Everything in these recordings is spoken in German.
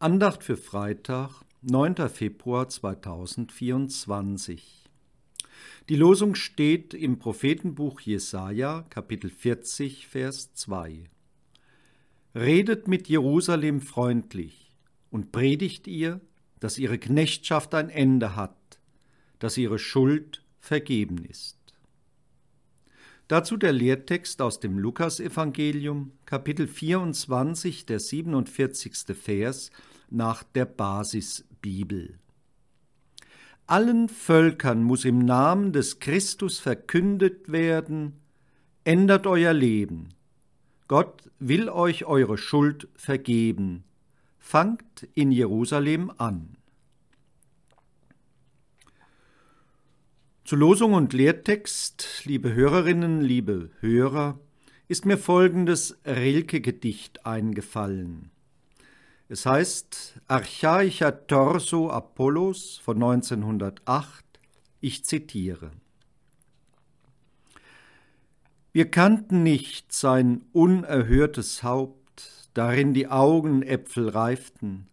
Andacht für Freitag, 9. Februar 2024. Die Losung steht im Prophetenbuch Jesaja, Kapitel 40, Vers 2. Redet mit Jerusalem freundlich und predigt ihr, dass ihre Knechtschaft ein Ende hat, dass ihre Schuld vergeben ist. Dazu der Lehrtext aus dem Lukasevangelium, Kapitel 24, der 47. Vers nach der Basisbibel. Allen Völkern muss im Namen des Christus verkündet werden, ändert euer Leben. Gott will euch eure Schuld vergeben. Fangt in Jerusalem an. Zu Losung und Lehrtext, liebe Hörerinnen, liebe Hörer, ist mir folgendes Rilke-Gedicht eingefallen. Es heißt Archaischer Torso Apollos von 1908. Ich zitiere. Wir kannten nicht sein unerhörtes Haupt, darin die Augenäpfel reiften,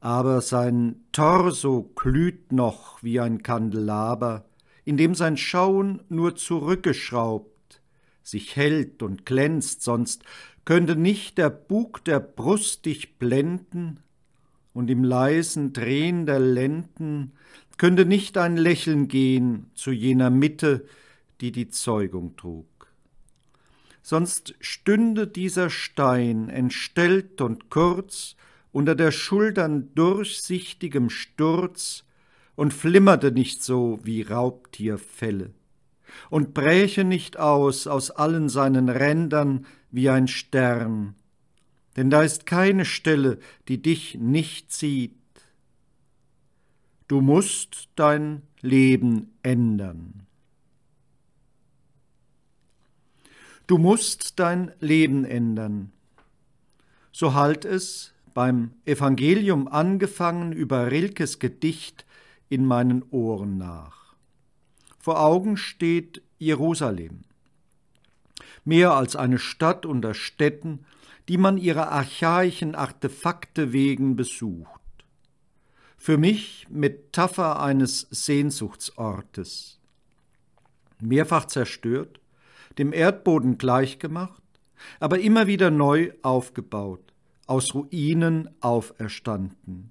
aber sein Torso glüht noch wie ein Kandelaber, in dem sein Schauen nur zurückgeschraubt, sich hält und glänzt, sonst könnte nicht der Bug der Brust dich blenden, und im leisen Drehen der Lenden könnte nicht ein Lächeln gehen zu jener Mitte, die die Zeugung trug. Sonst stünde dieser Stein entstellt und kurz unter der Schultern durchsichtigem Sturz und flimmerte nicht so wie Raubtierfelle und bräche nicht aus aus allen seinen Rändern wie ein Stern, denn da ist keine Stelle, die dich nicht sieht. Du musst dein Leben ändern. Du musst dein Leben ändern. So halt es beim Evangelium angefangen über Rilkes Gedicht in meinen Ohren nach. Vor Augen steht Jerusalem. Mehr als eine Stadt unter Städten, die man ihrer archaischen Artefakte wegen besucht. Für mich Metapher eines Sehnsuchtsortes. Mehrfach zerstört, dem Erdboden gleichgemacht, aber immer wieder neu aufgebaut aus Ruinen auferstanden.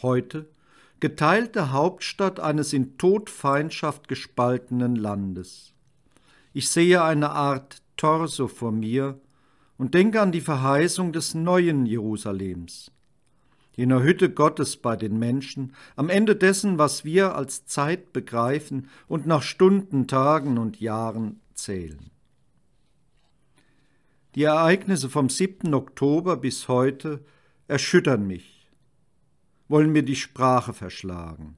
Heute geteilte Hauptstadt eines in Todfeindschaft gespaltenen Landes. Ich sehe eine Art Torso vor mir und denke an die Verheißung des neuen Jerusalems, jener Hütte Gottes bei den Menschen, am Ende dessen, was wir als Zeit begreifen und nach Stunden, Tagen und Jahren zählen. Die Ereignisse vom 7. Oktober bis heute erschüttern mich, wollen mir die Sprache verschlagen.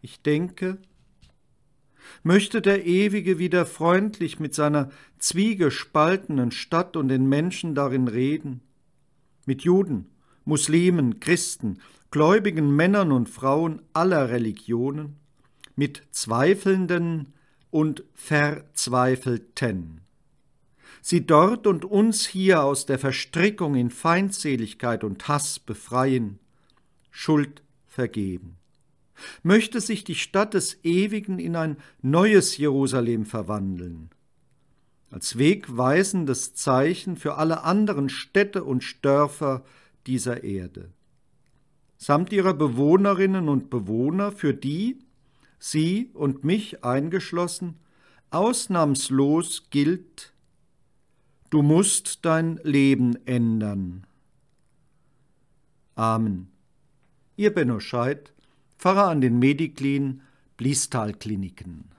Ich denke, möchte der Ewige wieder freundlich mit seiner zwiegespaltenen Stadt und den Menschen darin reden, mit Juden, Muslimen, Christen, gläubigen Männern und Frauen aller Religionen, mit Zweifelnden und Verzweifelten sie dort und uns hier aus der Verstrickung in Feindseligkeit und Hass befreien, Schuld vergeben. Möchte sich die Stadt des Ewigen in ein neues Jerusalem verwandeln, als wegweisendes Zeichen für alle anderen Städte und Dörfer dieser Erde, samt ihrer Bewohnerinnen und Bewohner, für die, sie und mich eingeschlossen, ausnahmslos gilt, Du musst dein Leben ändern. Amen. Ihr Benno Scheid, Pfarrer an den Mediklin, Bliestal-Kliniken.